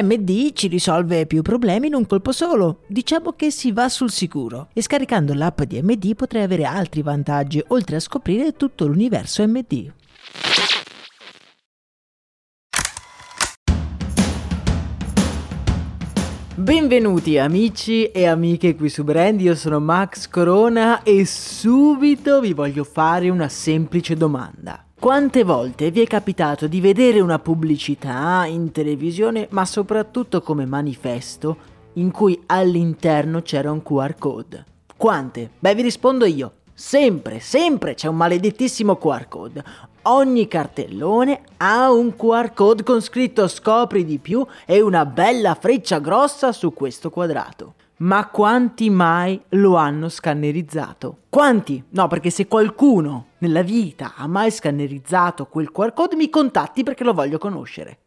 MD ci risolve più problemi in un colpo solo. Diciamo che si va sul sicuro. E scaricando l'app di MD potrei avere altri vantaggi, oltre a scoprire tutto l'universo MD. Benvenuti amici e amiche qui su Brand, io sono Max Corona e subito vi voglio fare una semplice domanda. Quante volte vi è capitato di vedere una pubblicità in televisione, ma soprattutto come manifesto, in cui all'interno c'era un QR code? Quante? Beh, vi rispondo io. Sempre, sempre c'è un maledettissimo QR code. Ogni cartellone ha un QR code con scritto scopri di più e una bella freccia grossa su questo quadrato. Ma quanti mai lo hanno scannerizzato? Quanti? No, perché se qualcuno nella vita ha mai scannerizzato quel QR code mi contatti perché lo voglio conoscere.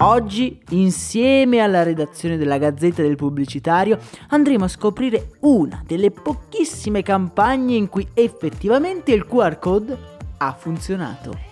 Oggi, insieme alla redazione della Gazzetta del Pubblicitario, andremo a scoprire una delle pochissime campagne in cui effettivamente il QR code ha funzionato.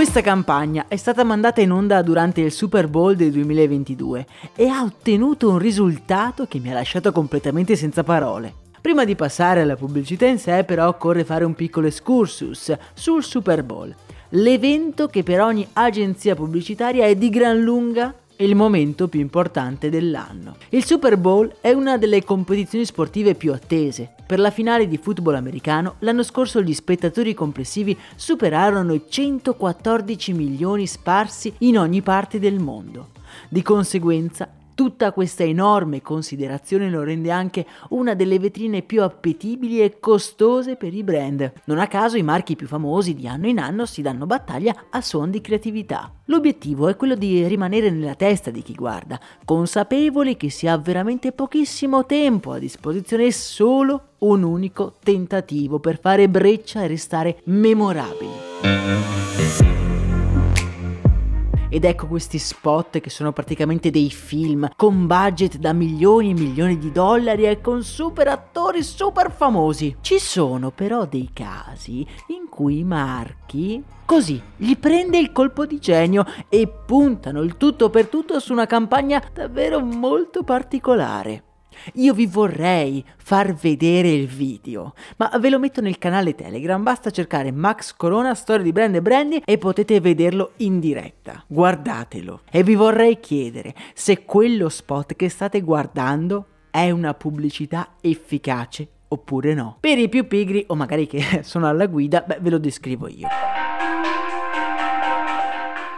Questa campagna è stata mandata in onda durante il Super Bowl del 2022 e ha ottenuto un risultato che mi ha lasciato completamente senza parole. Prima di passare alla pubblicità in sé però occorre fare un piccolo excursus sul Super Bowl, l'evento che per ogni agenzia pubblicitaria è di gran lunga il momento più importante dell'anno. Il Super Bowl è una delle competizioni sportive più attese. Per la finale di football americano, l'anno scorso gli spettatori complessivi superarono i 114 milioni sparsi in ogni parte del mondo. Di conseguenza, Tutta questa enorme considerazione lo rende anche una delle vetrine più appetibili e costose per i brand. Non a caso i marchi più famosi di anno in anno si danno battaglia a suon di creatività. L'obiettivo è quello di rimanere nella testa di chi guarda, consapevoli che si ha veramente pochissimo tempo a disposizione e solo un unico tentativo per fare breccia e restare memorabili. Ed ecco questi spot che sono praticamente dei film con budget da milioni e milioni di dollari e con super attori super famosi. Ci sono però dei casi in cui i marchi così gli prende il colpo di genio e puntano il tutto per tutto su una campagna davvero molto particolare. Io vi vorrei far vedere il video, ma ve lo metto nel canale Telegram, basta cercare Max Corona, storia di brand e brandy e potete vederlo in diretta. Guardatelo. E vi vorrei chiedere se quello spot che state guardando è una pubblicità efficace oppure no. Per i più pigri o magari che sono alla guida, beh, ve lo descrivo io.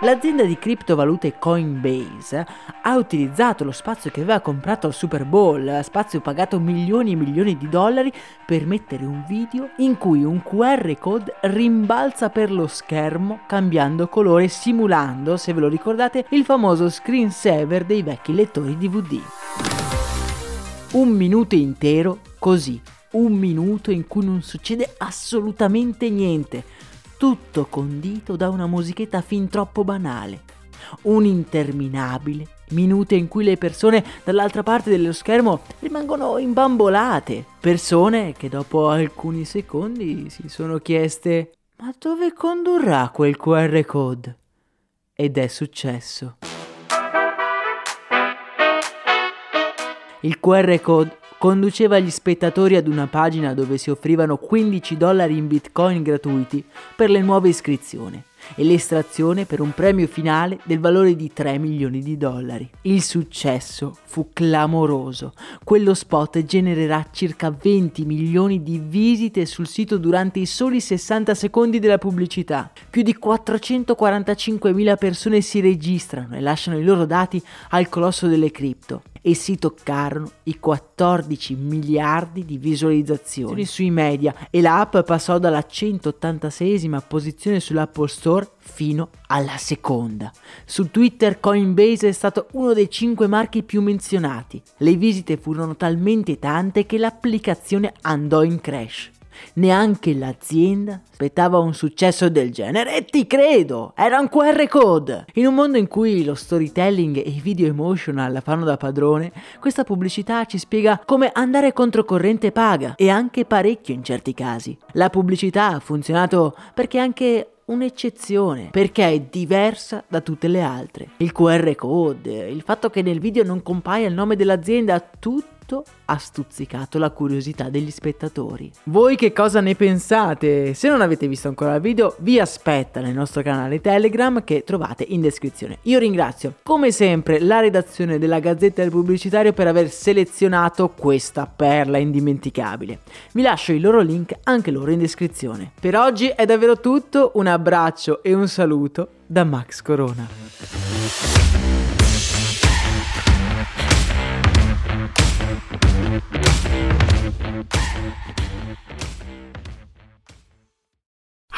L'azienda di criptovalute Coinbase ha utilizzato lo spazio che aveva comprato al Super Bowl, spazio pagato milioni e milioni di dollari, per mettere un video in cui un QR code rimbalza per lo schermo cambiando colore simulando, se ve lo ricordate, il famoso screensaver dei vecchi lettori DVD. Un minuto intero così, un minuto in cui non succede assolutamente niente tutto condito da una musichetta fin troppo banale. Un interminabile minuto in cui le persone dall'altra parte dello schermo rimangono imbambolate. Persone che dopo alcuni secondi si sono chieste ma dove condurrà quel QR code? Ed è successo. Il QR code conduceva gli spettatori ad una pagina dove si offrivano 15 dollari in bitcoin gratuiti per le nuove iscrizioni e l'estrazione per un premio finale del valore di 3 milioni di dollari. Il successo fu clamoroso. Quello spot genererà circa 20 milioni di visite sul sito durante i soli 60 secondi della pubblicità. Più di 445 mila persone si registrano e lasciano i loro dati al colosso delle cripto e si toccarono i 14 miliardi di visualizzazioni sui media e l'app passò dalla 186esima posizione sull'Apple Store fino alla seconda. Su Twitter Coinbase è stato uno dei 5 marchi più menzionati. Le visite furono talmente tante che l'applicazione andò in crash. Neanche l'azienda aspettava un successo del genere e ti credo, era un QR code. In un mondo in cui lo storytelling e i video emotional fanno da padrone, questa pubblicità ci spiega come andare controcorrente paga e anche parecchio in certi casi. La pubblicità ha funzionato perché anche un'eccezione perché è diversa da tutte le altre. Il QR code, il fatto che nel video non compaia il nome dell'azienda, tutto ha stuzzicato la curiosità degli spettatori. Voi che cosa ne pensate? Se non avete visto ancora il video, vi aspetta nel nostro canale Telegram che trovate in descrizione. Io ringrazio come sempre la redazione della Gazzetta del Pubblicitario per aver selezionato questa perla indimenticabile. Vi lascio i loro link anche loro in descrizione. Per oggi è davvero tutto, un abbraccio e un saluto da Max Corona.